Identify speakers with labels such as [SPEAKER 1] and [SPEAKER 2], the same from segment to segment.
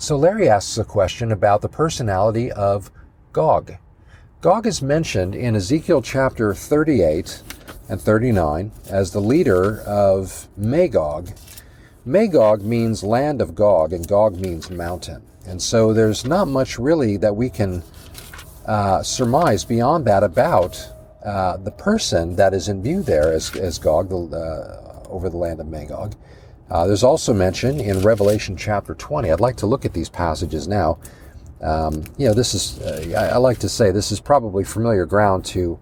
[SPEAKER 1] So Larry asks a question about the personality of Gog. Gog is mentioned in Ezekiel chapter 38 and 39 as the leader of Magog. Magog means land of Gog, and Gog means mountain. And so there's not much really that we can uh, surmise beyond that about uh, the person that is in view there as, as Gog the, uh, over the land of Magog. Uh, there's also mention in Revelation chapter 20. I'd like to look at these passages now. Um, you know, this is, uh, I, I, like to say, this is probably familiar ground to,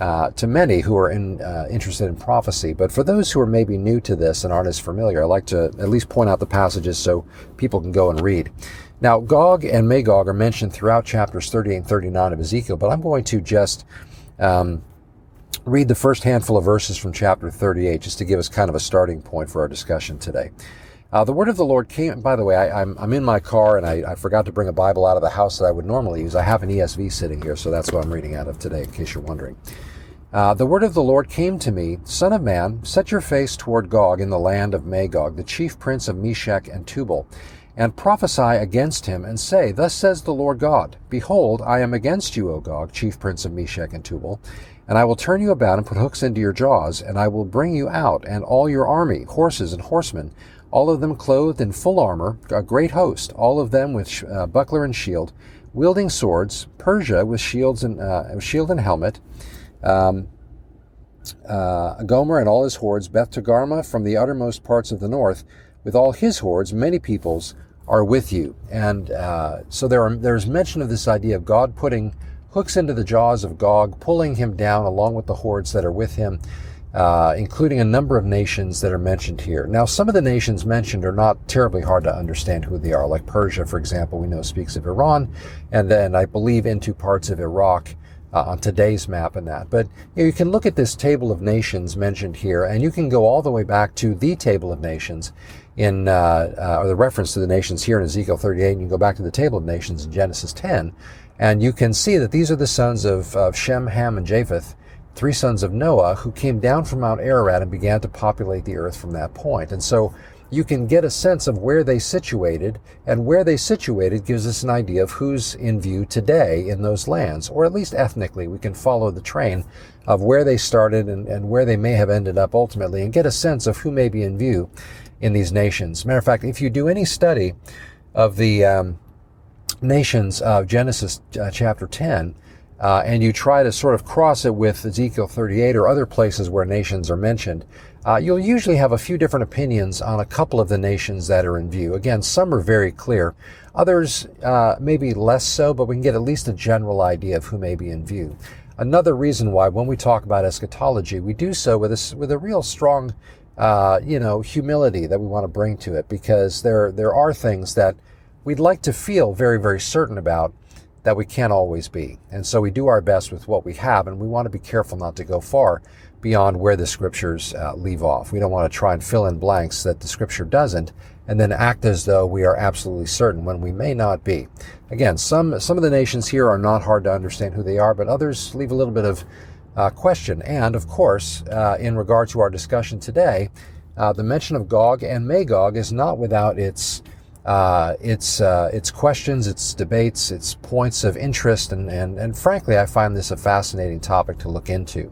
[SPEAKER 1] uh, to many who are in, uh, interested in prophecy. But for those who are maybe new to this and aren't as familiar, I like to at least point out the passages so people can go and read. Now, Gog and Magog are mentioned throughout chapters 38 and 39 of Ezekiel, but I'm going to just um, read the first handful of verses from chapter 38 just to give us kind of a starting point for our discussion today. Uh, the word of the Lord came, by the way, I, am in my car and I, I, forgot to bring a Bible out of the house that I would normally use. I have an ESV sitting here, so that's what I'm reading out of today, in case you're wondering. Uh, the word of the Lord came to me, Son of man, set your face toward Gog in the land of Magog, the chief prince of Meshech and Tubal, and prophesy against him, and say, Thus says the Lord God, Behold, I am against you, O Gog, chief prince of Meshech and Tubal, and I will turn you about and put hooks into your jaws, and I will bring you out, and all your army, horses and horsemen, all of them clothed in full armor, a great host, all of them with uh, buckler and shield, wielding swords, Persia with shields and uh, shield and helmet, um, uh, Gomer and all his hordes, Beth Togarmah from the uttermost parts of the north, with all his hordes, many peoples are with you. And uh, so there are, there's mention of this idea of God putting hooks into the jaws of Gog, pulling him down along with the hordes that are with him, uh, including a number of nations that are mentioned here. Now, some of the nations mentioned are not terribly hard to understand who they are, like Persia, for example, we know speaks of Iran, and then I believe into parts of Iraq. Uh, on today's map and that. But you, know, you, can look at this table of nations mentioned here, and you can go all the way back to the table of nations in, uh, uh, or the reference to the nations here in Ezekiel 38, and you go back to the table of nations in Genesis 10, and you can see that these are the sons of, of Shem, Ham, and Japheth, three sons of Noah, who came down from Mount Ararat and began to populate the earth from that point. And so you can get a sense of where they situated, and where they situated gives us an idea of who's in view today in those lands, or at least ethnically. We can follow the train of where they started and, and where they may have ended up ultimately, and get a sense of who may be in view in these nations. Matter of fact, if you do any study of the um, nations of Genesis uh, chapter 10, uh, and you try to sort of cross it with Ezekiel 38 or other places where nations are mentioned, uh, you'll usually have a few different opinions on a couple of the nations that are in view. Again, some are very clear, others uh, maybe less so, but we can get at least a general idea of who may be in view. Another reason why, when we talk about eschatology, we do so with a, with a real strong, uh, you know, humility that we want to bring to it, because there there are things that we'd like to feel very, very certain about that we can't always be. And so we do our best with what we have, and we want to be careful not to go far beyond where the scriptures uh, leave off. We don't want to try and fill in blanks that the scripture doesn't, and then act as though we are absolutely certain when we may not be. Again, some some of the nations here are not hard to understand who they are, but others leave a little bit of uh, question. And of course, uh, in regard to our discussion today, uh, the mention of Gog and Magog is not without its uh, its uh, its questions, its debates, its points of interest, and, and and frankly, I find this a fascinating topic to look into.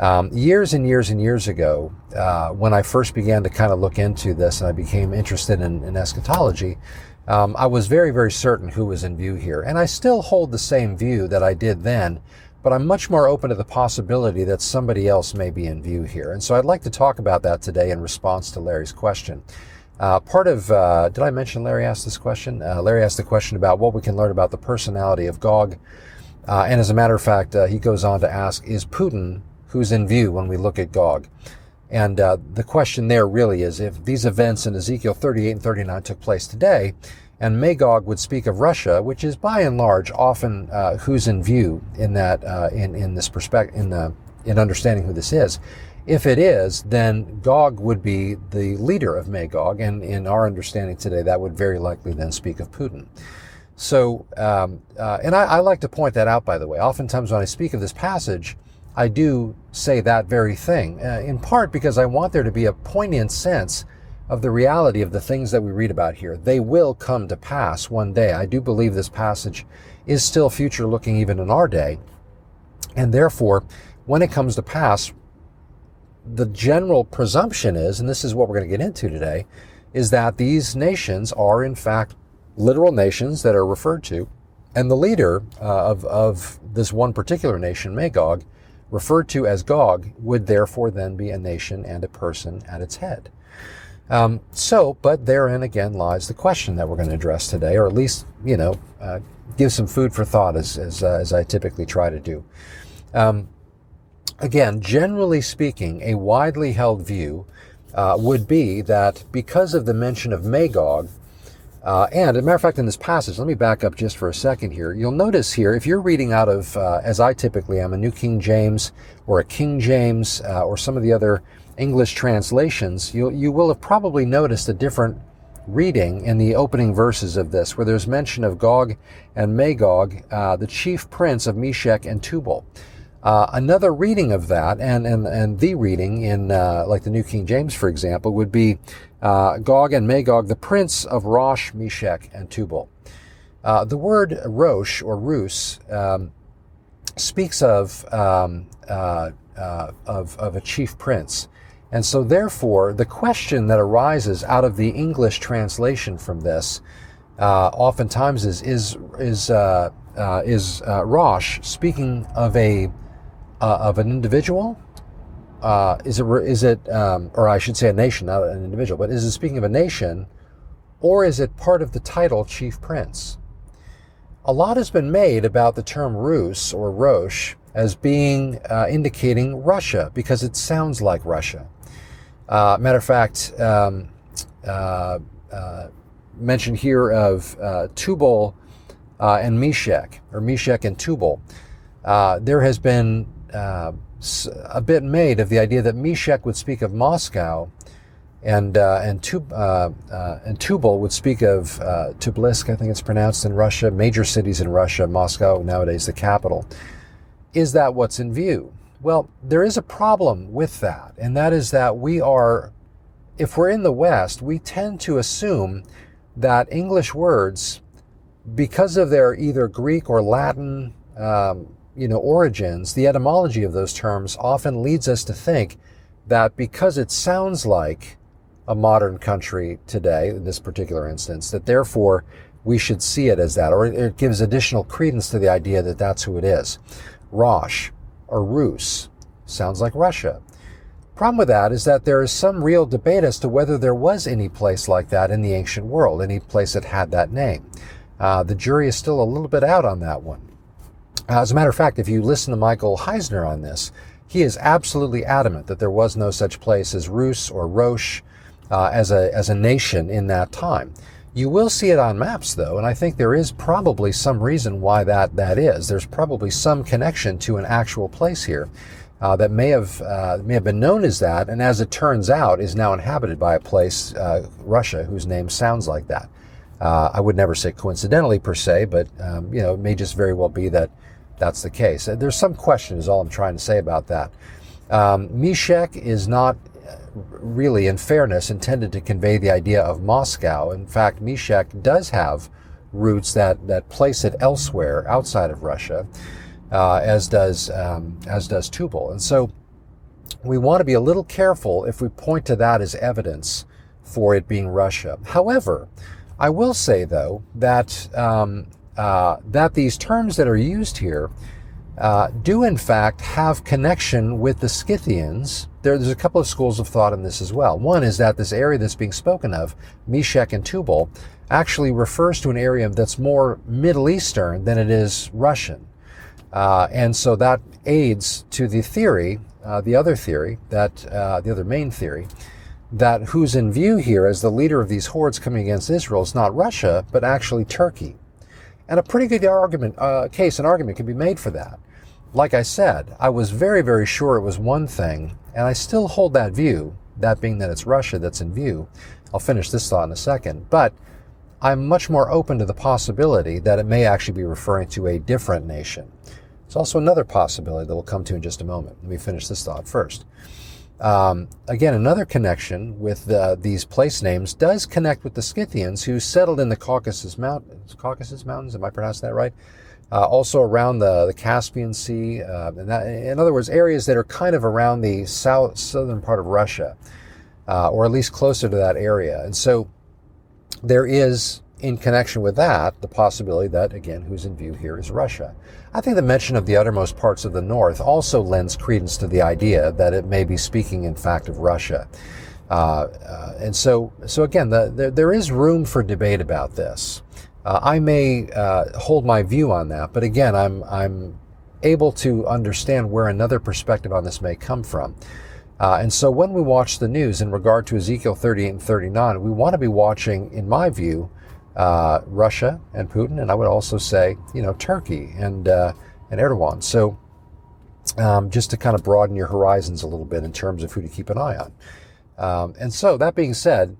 [SPEAKER 1] Um, years and years and years ago, uh, when I first began to kind of look into this and I became interested in, in eschatology, um, I was very, very certain who was in view here. And I still hold the same view that I did then, but I'm much more open to the possibility that somebody else may be in view here. And so I'd like to talk about that today in response to Larry's question. Uh, part of, uh, did I mention Larry asked this question? Uh, Larry asked the question about what we can learn about the personality of Gog. Uh, and as a matter of fact, uh, he goes on to ask, is Putin who's in view when we look at Gog? And uh, the question there really is if these events in Ezekiel 38 and 39 took place today, and Magog would speak of Russia, which is by and large often who's in view in that in in this perspective in the in understanding who this is. If it is, then Gog would be the leader of Magog, and in our understanding today, that would very likely then speak of Putin. So, um, uh, and I, I, like to point that out, by the way. Oftentimes, when I speak of this passage, I do say that very thing, uh, in part because I want there to be a poignant sense of the reality of the things that we read about here. They will come to pass one day. I do believe this passage is still future looking even in our day. And therefore, when it comes to pass, the general presumption is, and this is what we're going to get into today, is that these nations are in fact literal nations that are referred to, and the leader uh, of, of this one particular nation, Magog, referred to as Gog, would therefore then be a nation and a person at its head. Um, so, but therein again lies the question that we're going to address today, or at least, you know, uh, give some food for thought as, as, uh, as I typically try to do. Um, again, generally speaking, a widely held view uh, would be that because of the mention of Magog, uh, and as a matter of fact, in this passage, let me back up just for a second here. You'll notice here, if you're reading out of, uh, as I typically am, a New King James or a King James uh, or some of the other English translations, you you will have probably noticed a different reading in the opening verses of this, where there's mention of Gog and Magog, uh, the chief prince of Meshech and Tubal. Uh, another reading of that, and, and, and the reading in, uh, like the New King James, for example, would be uh, Gog and Magog, the prince of Rosh, Meshech, and Tubal. Uh, the word Rosh or Rus um, speaks of, um, uh, uh, of, of a chief prince. And so, therefore, the question that arises out of the English translation from this oftentimes is is is is Rosh speaking of a uh, of an individual? Uh, is it, is it um, or I should say a nation, not an individual, but is it speaking of a nation, or is it part of the title chief prince? A lot has been made about the term Rus or Roche as being uh, indicating Russia because it sounds like Russia. Uh, matter of fact, um, uh, uh, mention here of Tubal and Meshech, or Meshech and Tubal. there has been uh, a bit made of the idea that Meshech would speak of Moscow and uh, and, Tub, uh, uh, and Tubal would speak of uh, Tobolsk, I think it's pronounced in Russia, major cities in Russia, Moscow nowadays the capital. Is that what's in view? Well, there is a problem with that, and that is that we are, if we're in the West, we tend to assume that English words, because of their either Greek or Latin um, you know, origins, the etymology of those terms often leads us to think that because it sounds like a modern country today, in this particular instance, that therefore we should see it as that, or it gives additional credence to the idea that that's who it is. Rosh or Rus sounds like Russia. Problem with that is that there is some real debate as to whether there was any place like that in the ancient world, any place that had that name. Uh, the jury is still a little bit out on that one. Uh, as a matter of fact, if you listen to Michael Heiser on this, he is absolutely adamant that there was no such place as Rus or Roche uh, as, a, as a nation in that time. You will see it on maps, though, and I think there is probably some reason why that, that is. There's probably some connection to an actual place here uh, that may have, uh, may have been known as that, and as it turns out, is now inhabited by a place, uh, Russia, whose name sounds like that. Uh, I would never say coincidentally per se, but um, you know, it may just very well be that that's the case. There's some question, is all I'm trying to say about that. Um, is not uh, really, in fairness, intended to convey the idea of Moscow. In fact, Meshech does have roots that, that place it elsewhere outside of Russia, uh, as does um, as does Tubal. And so, we want to be a little careful if we point to that as evidence for it being Russia. However, I will say though that um, uh, that these terms that are used here uh, do in fact have connection with the Scythians. There, there's a couple of schools of thought in this as well. One is that this area that's being spoken of, Meshech and Tubal, actually refers to an area that's more Middle Eastern than it is Russian. Uh, and so that aids to the theory, uh, the other theory, that uh, the other main theory, that who's in view here as the leader of these hordes coming against Israel is not Russia, but actually Turkey. And a pretty good argument, uh, case and argument can be made for that. Like I said, I was very, very sure it was one thing, and I still hold that view, that being that it's Russia that's in view. I'll finish this thought in a second. But I'm much more open to the possibility that it may actually be referring to a different nation. It's also another possibility that we'll come to in just a moment. Let me finish this thought first. Um, again, another connection with uh, these place names does connect with the Scythians who settled in the Caucasus Mountains. Caucasus Mountains, am I pronouncing that right? Uh, also around the, the Caspian Sea. Uh, that, in other words, areas that are kind of around the south, southern part of Russia, uh, or at least closer to that area. And so there is in connection with that, the possibility that, again, who's in view here is Russia. I think the mention of the uttermost parts of the North also lends credence to the idea that it may be speaking, in fact, of Russia. Uh, uh, and so, so again, the, the, there is room for debate about this. Uh, I may uh, hold my view on that, but again, I'm, I'm able to understand where another perspective on this may come from. Uh, and so when we watch the news in regard to Ezekiel 38 and 39, we want to be watching, in my view, uh, Russia and Putin, and I would also say, you know, Turkey and uh, and Erdogan. So, um, just to kind of broaden your horizons a little bit in terms of who to keep an eye on. Um, and so, that being said,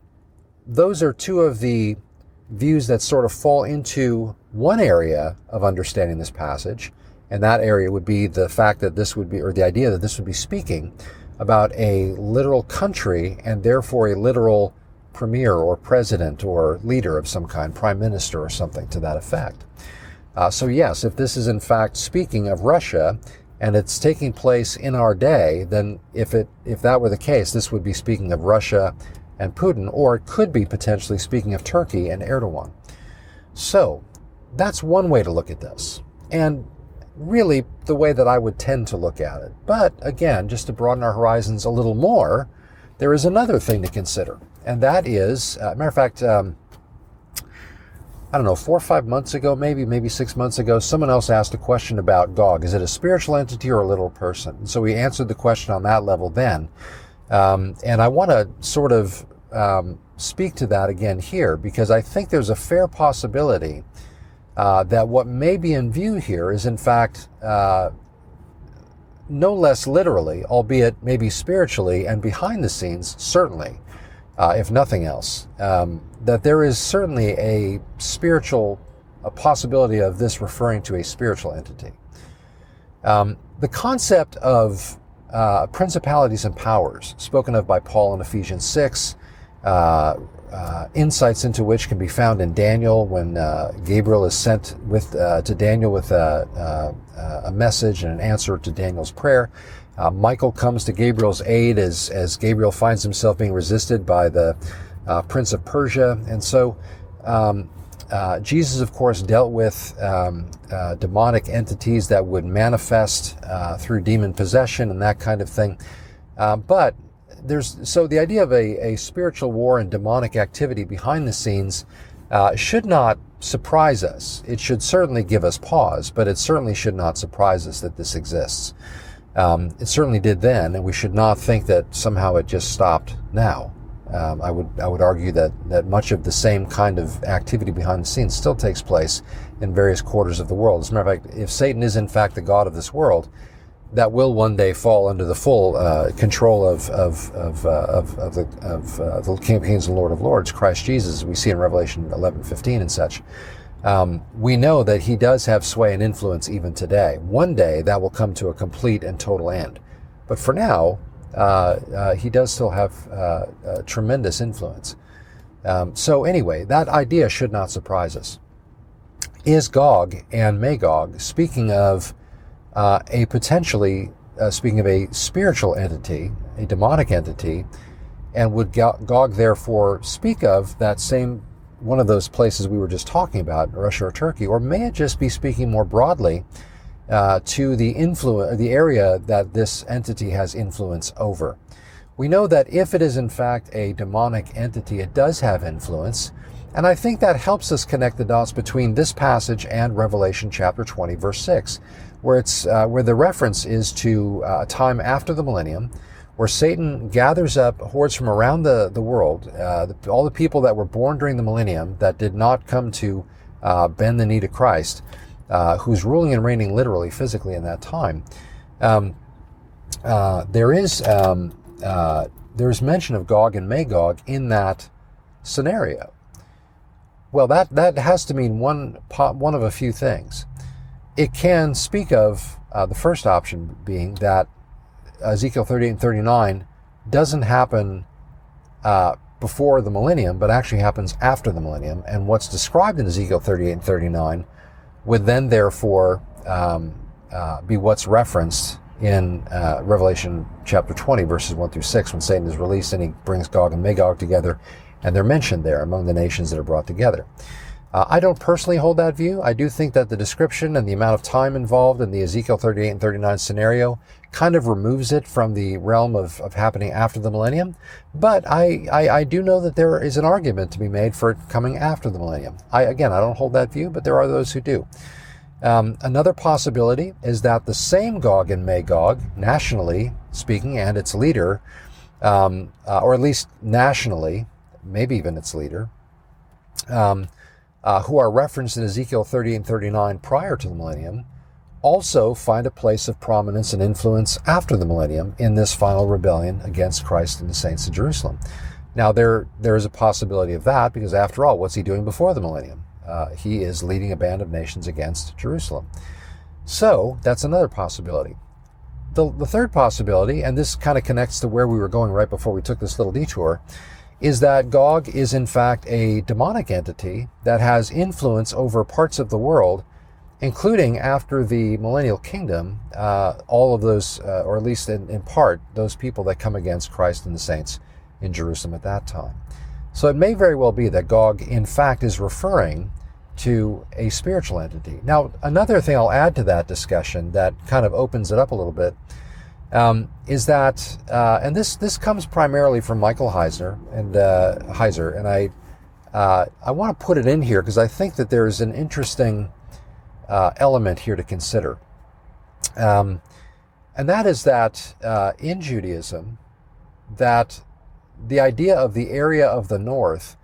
[SPEAKER 1] those are two of the views that sort of fall into one area of understanding this passage, and that area would be the fact that this would be, or the idea that this would be speaking about a literal country and therefore a literal premier or president or leader of some kind, prime minister or something to that effect. Uh, so, yes, if this is in fact speaking of Russia and it's taking place in our day, then if, it, if that were the case, this would be speaking of Russia and Putin, or it could be potentially speaking of Turkey and Erdogan. So, that's one way to look at this. And really the way that I would tend to look at it. But again, just to broaden our horizons a little more, there is another thing to consider and that is, uh, matter of fact, um, I don't know, four or five months ago, maybe, maybe six months ago, someone else asked a question about Gog. Is it a spiritual entity or a literal person? And so we answered the question on that level then. Um, and I want to sort of um, speak to that again here because I think there's a fair possibility uh, that what may be in view here is, in fact, uh, no less literally, albeit maybe spiritually and behind the scenes, certainly, uh, if nothing else, um, that there is certainly a spiritual a possibility of this referring to a spiritual entity. Um, the concept of uh, principalities and powers, spoken of by Paul in Ephesians 6, uh, uh, insights into which can be found in Daniel when uh, Gabriel is sent with uh, to Daniel with a, a, message and an answer to Daniel's prayer. Uh, Michael comes to Gabriel's aid as, as Gabriel finds himself being resisted by the uh, prince of Persia. And so um, uh, Jesus, of course, dealt with um, uh, demonic entities that would manifest uh, through demon possession and that kind of thing. Uh, but there's so the idea of a, a spiritual war and demonic activity behind the scenes should not surprise us. It should certainly give us pause, but it certainly should not surprise us that this exists. Um, it certainly did then, and we should not think that somehow it just stopped now. Um, I would I would argue that that much of the same kind of activity behind the scenes still takes place in various quarters of the world. As a matter of fact, if Satan is in fact the god of this world, that will one day fall under the full uh, control of of of, uh, of, of, the of uh, the King of Kings and Lord of Lords, Christ Jesus. We see in Revelation eleven fifteen and such um, we know that he does have sway and influence even today. One day that will come to a complete and total end. But for now, uh, uh, he does still have uh, tremendous influence. Um, so, anyway, that idea should not surprise us. Is Gog and Magog, speaking of uh, a potentially, uh, speaking of a spiritual entity, a demonic entity, and would Gog therefore speak of that same one of those places we were just talking about, Russia or Turkey, or may it just be speaking more broadly uh, to the influence, the area that this entity has influence over? We know that if it is in fact a demonic entity, it does have influence. And I think that helps us connect the dots between this passage and Revelation chapter 20, verse 6, where, it's, uh, where the reference is to uh, a time after the millennium where Satan gathers up hordes from around the, the world, uh, the, all the people that were born during the millennium that did not come to uh, bend the knee to Christ, uh, who's ruling and reigning literally, physically in that time. Um, uh, there is um, uh, there is mention of Gog and Magog in that scenario. Well, that, that has to mean one, one of a few things. It can speak of uh, the first option being that Ezekiel 38 and 39 doesn't happen uh, before the millennium, but actually happens after the millennium. And what's described in Ezekiel 38 and 39 would then, therefore, um, uh, be what's referenced in uh, Revelation chapter 20, verses 1 through 6, when Satan is released and he brings Gog and Magog together, and they're mentioned there among the nations that are brought together. Uh, I don't personally hold that view. I do think that the description and the amount of time involved in the Ezekiel 38 and 39 scenario kind of removes it from the realm of, of happening after the millennium. But I, I, I, do know that there is an argument to be made for it coming after the millennium. I, again, I don't hold that view, but there are those who do. Um, another possibility is that the same Gog and Magog, nationally speaking, and its leader, um, uh, or at least nationally, maybe even its leader, um, uh, who are referenced in Ezekiel 30 and 39 prior to the millennium, also find a place of prominence and influence after the millennium in this final rebellion against Christ and the saints of Jerusalem. Now, there, there is a possibility of that because, after all, what's he doing before the millennium? Uh, he is leading a band of nations against Jerusalem. So, that's another possibility. The, the third possibility, and this kind of connects to where we were going right before we took this little detour, is that Gog is in fact a demonic entity that has influence over parts of the world, including after the millennial kingdom, uh, all of those, uh, or at least in, in part, those people that come against Christ and the saints in Jerusalem at that time. So it may very well be that Gog, in fact, is referring to a spiritual entity. Now, another thing I'll add to that discussion that kind of opens it up a little bit um, is that, uh, and this this comes primarily from Michael Heiser and uh, Heiser, and I uh, I want to put it in here because I think that there is an interesting uh, element here to consider, um, and that is that uh, in Judaism, that the idea of the area of the north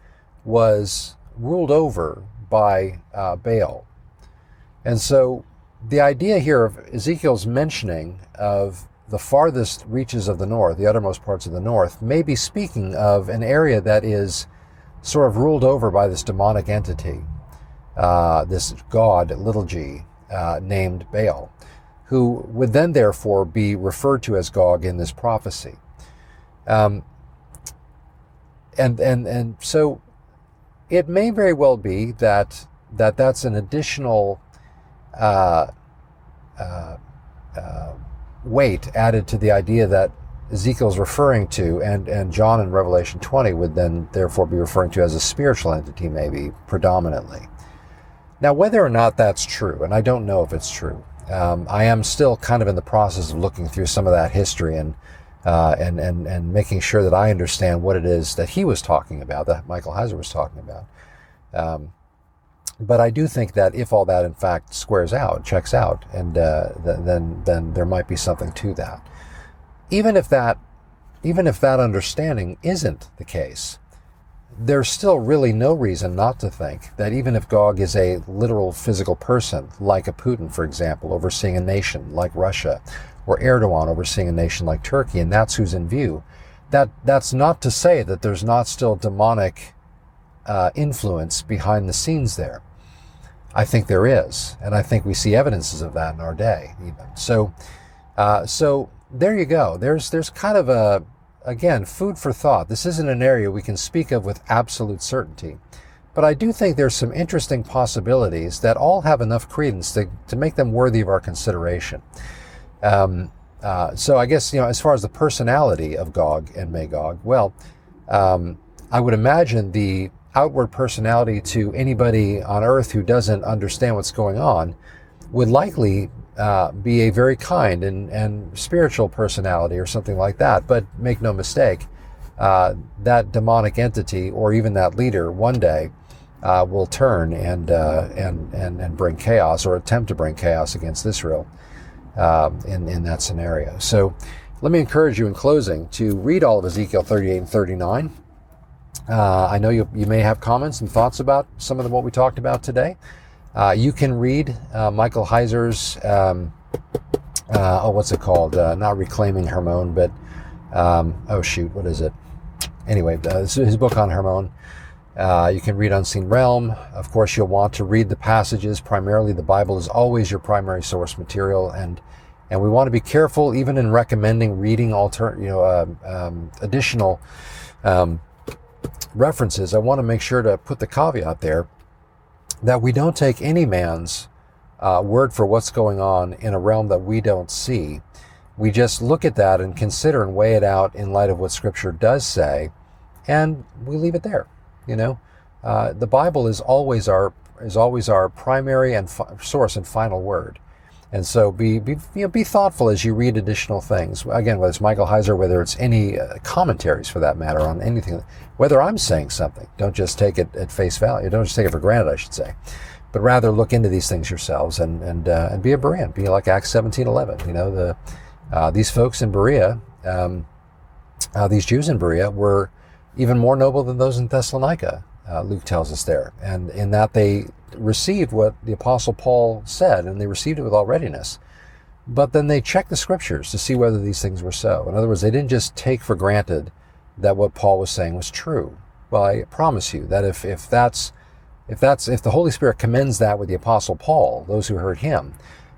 [SPEAKER 1] was ruled over by uh, Baal, and so the idea here of Ezekiel's mentioning of the farthest reaches of the north, the uttermost parts of the north, may be speaking of an area that is sort of ruled over by this demonic entity, uh, this god, little g, uh, named Baal, who would then therefore be referred to as Gog in this prophecy. Um, and, and, and so it may very well be that, that that's an additional uh, uh, uh weight added to the idea that Ezekiel's referring to, and, and John in Revelation 20 would then therefore be referring to as a spiritual entity, maybe predominantly. Now, whether or not that's true, and I don't know if it's true, um, I am still kind of in the process of looking through some of that history and, uh, and, and, and making sure that I understand what it is that he was talking about, that Michael Heiser was talking about. Um, but I do think that if all that in fact squares out, checks out, and uh, th- then then there might be something to that. Even if that, even if that understanding isn't the case, there's still really no reason not to think that even if Gog is a literal physical person, like a Putin, for example, overseeing a nation like Russia, or Erdogan overseeing a nation like Turkey, and that's who's in view, that that's not to say that there's not still demonic uh, influence behind the scenes there. I think there is, and I think we see evidences of that in our day. Even so, uh, so there you go. There's there's kind of a again food for thought. This isn't an area we can speak of with absolute certainty, but I do think there's some interesting possibilities that all have enough credence to to make them worthy of our consideration. Um, uh, so I guess you know as far as the personality of Gog and Magog, well, um, I would imagine the outward personality to anybody on earth who doesn't understand what's going on would likely uh, be a very kind and, and spiritual personality or something like that. But make no mistake, uh, that demonic entity or even that leader one day uh, will turn and, uh, and, and, and bring chaos or attempt to bring chaos against Israel um, in, in that scenario. So let me encourage you in closing to read all of Ezekiel 38 and 39. Uh, I know you, you may have comments and thoughts about some of the, what we talked about today. Uh, you can read uh, Michael Heiser's, um, uh, oh, what's it called? Uh, not Reclaiming Hermon, but, um, oh, shoot, what is it? Anyway, uh, his book on Hermon. you can read Unseen Realm. Of course, you'll want to read the passages. Primarily, the Bible is always your primary source material, and And we want to be careful, even in recommending reading alter, you know, um, um, additional um, references. I want to make sure to put the caveat there that we don't take any man's uh, word for what's going on in a realm that we don't see. We just look at that and consider and weigh it out in light of what Scripture does say, and we leave it there. You know, uh, the Bible is always our is always our primary and fi- source and final word. And so be, be, you know, be thoughtful as you read additional things. Again, whether it's Michael Heiser, whether it's any uh, commentaries for that matter on anything, whether I'm saying something, don't just take it at face value. Don't just take it for granted, I should say. But rather look into these things yourselves and, and, uh, and be a Berean. Be like Acts 17 11. You know, the, uh, these folks in Berea, um, uh, these Jews in Berea, were even more noble than those in Thessalonica uh, Luke tells us there. And in that they received what the Apostle Paul said, and they received it with all readiness. But then they checked the scriptures to see whether these things were so. In other words, they didn't just take for granted that what Paul was saying was true. Well, I promise you that if, if that's if that's if the Holy Spirit commends that with the Apostle Paul, those who heard him,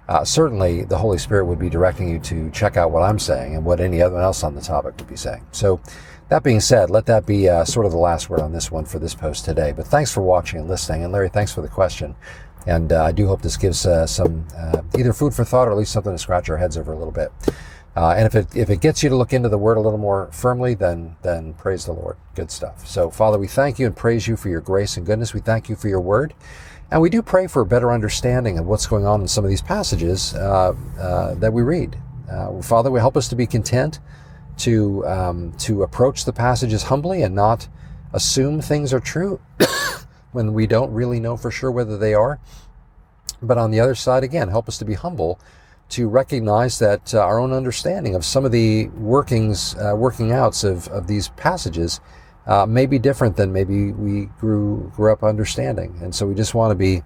[SPEAKER 1] uh, certainly the Holy Spirit would be directing you to check out what I'm saying and what any other else on the topic would be saying. So that being said, let that be uh, sort of the last word on this one for this post today. But thanks for watching and listening. And Larry, thanks for the question. And uh, I do hope this gives uh, some uh, either food for thought or at least something to scratch our heads over a little bit. Uh, and if it if it gets you to look into the word a little more firmly, then then praise the Lord. Good stuff. So Father, we thank you and praise you for your grace and goodness. We thank you for your word. And we do pray for a better understanding of what's going on in some of these passages uh, that we read. Father, we help us to be content to um, to approach the passages humbly and not assume things are true when we don't really know for sure whether they are. But on the other side, again, help us to be humble to recognize that uh, our own understanding of some of the workings, uh, working outs of, of these passages uh, may be different than maybe we grew grew up understanding, and so we just want to be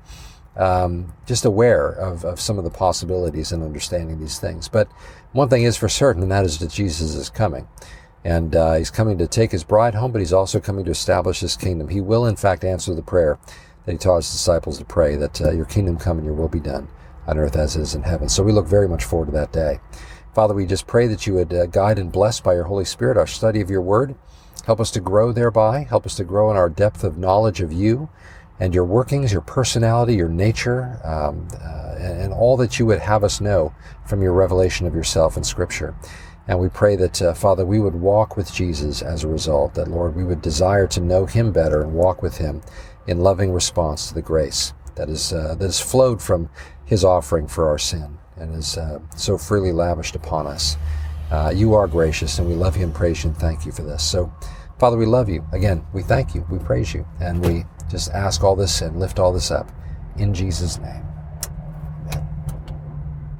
[SPEAKER 1] um, just aware of, of some of the possibilities in understanding these things. But one thing is for certain, and that is that Jesus is coming. And uh, he's coming to take his bride home, but he's also coming to establish his kingdom. He will, in fact, answer the prayer that he taught his disciples to pray that uh, your kingdom come and your will be done on earth as it is in heaven. So we look very much forward to that day. Father, we just pray that you would uh, guide and bless by your Holy Spirit our study of your word. Help us to grow thereby. Help us to grow in our depth of knowledge of you and your workings, your personality, your nature, um, uh, and, all that you would have us know from your revelation of yourself in Scripture. And we pray that, uh, Father, we would walk with Jesus as a result, that, Lord, we would desire to know him better and walk with him in loving response to the grace that is, uh, that has flowed from his offering for our sin and is uh, so freely lavished upon us. Uh, you are gracious, and we love you and praise you and thank you for this. So, Father, we love you. Again, we thank you, we praise you, and we just ask all this and lift all this up in Jesus' name.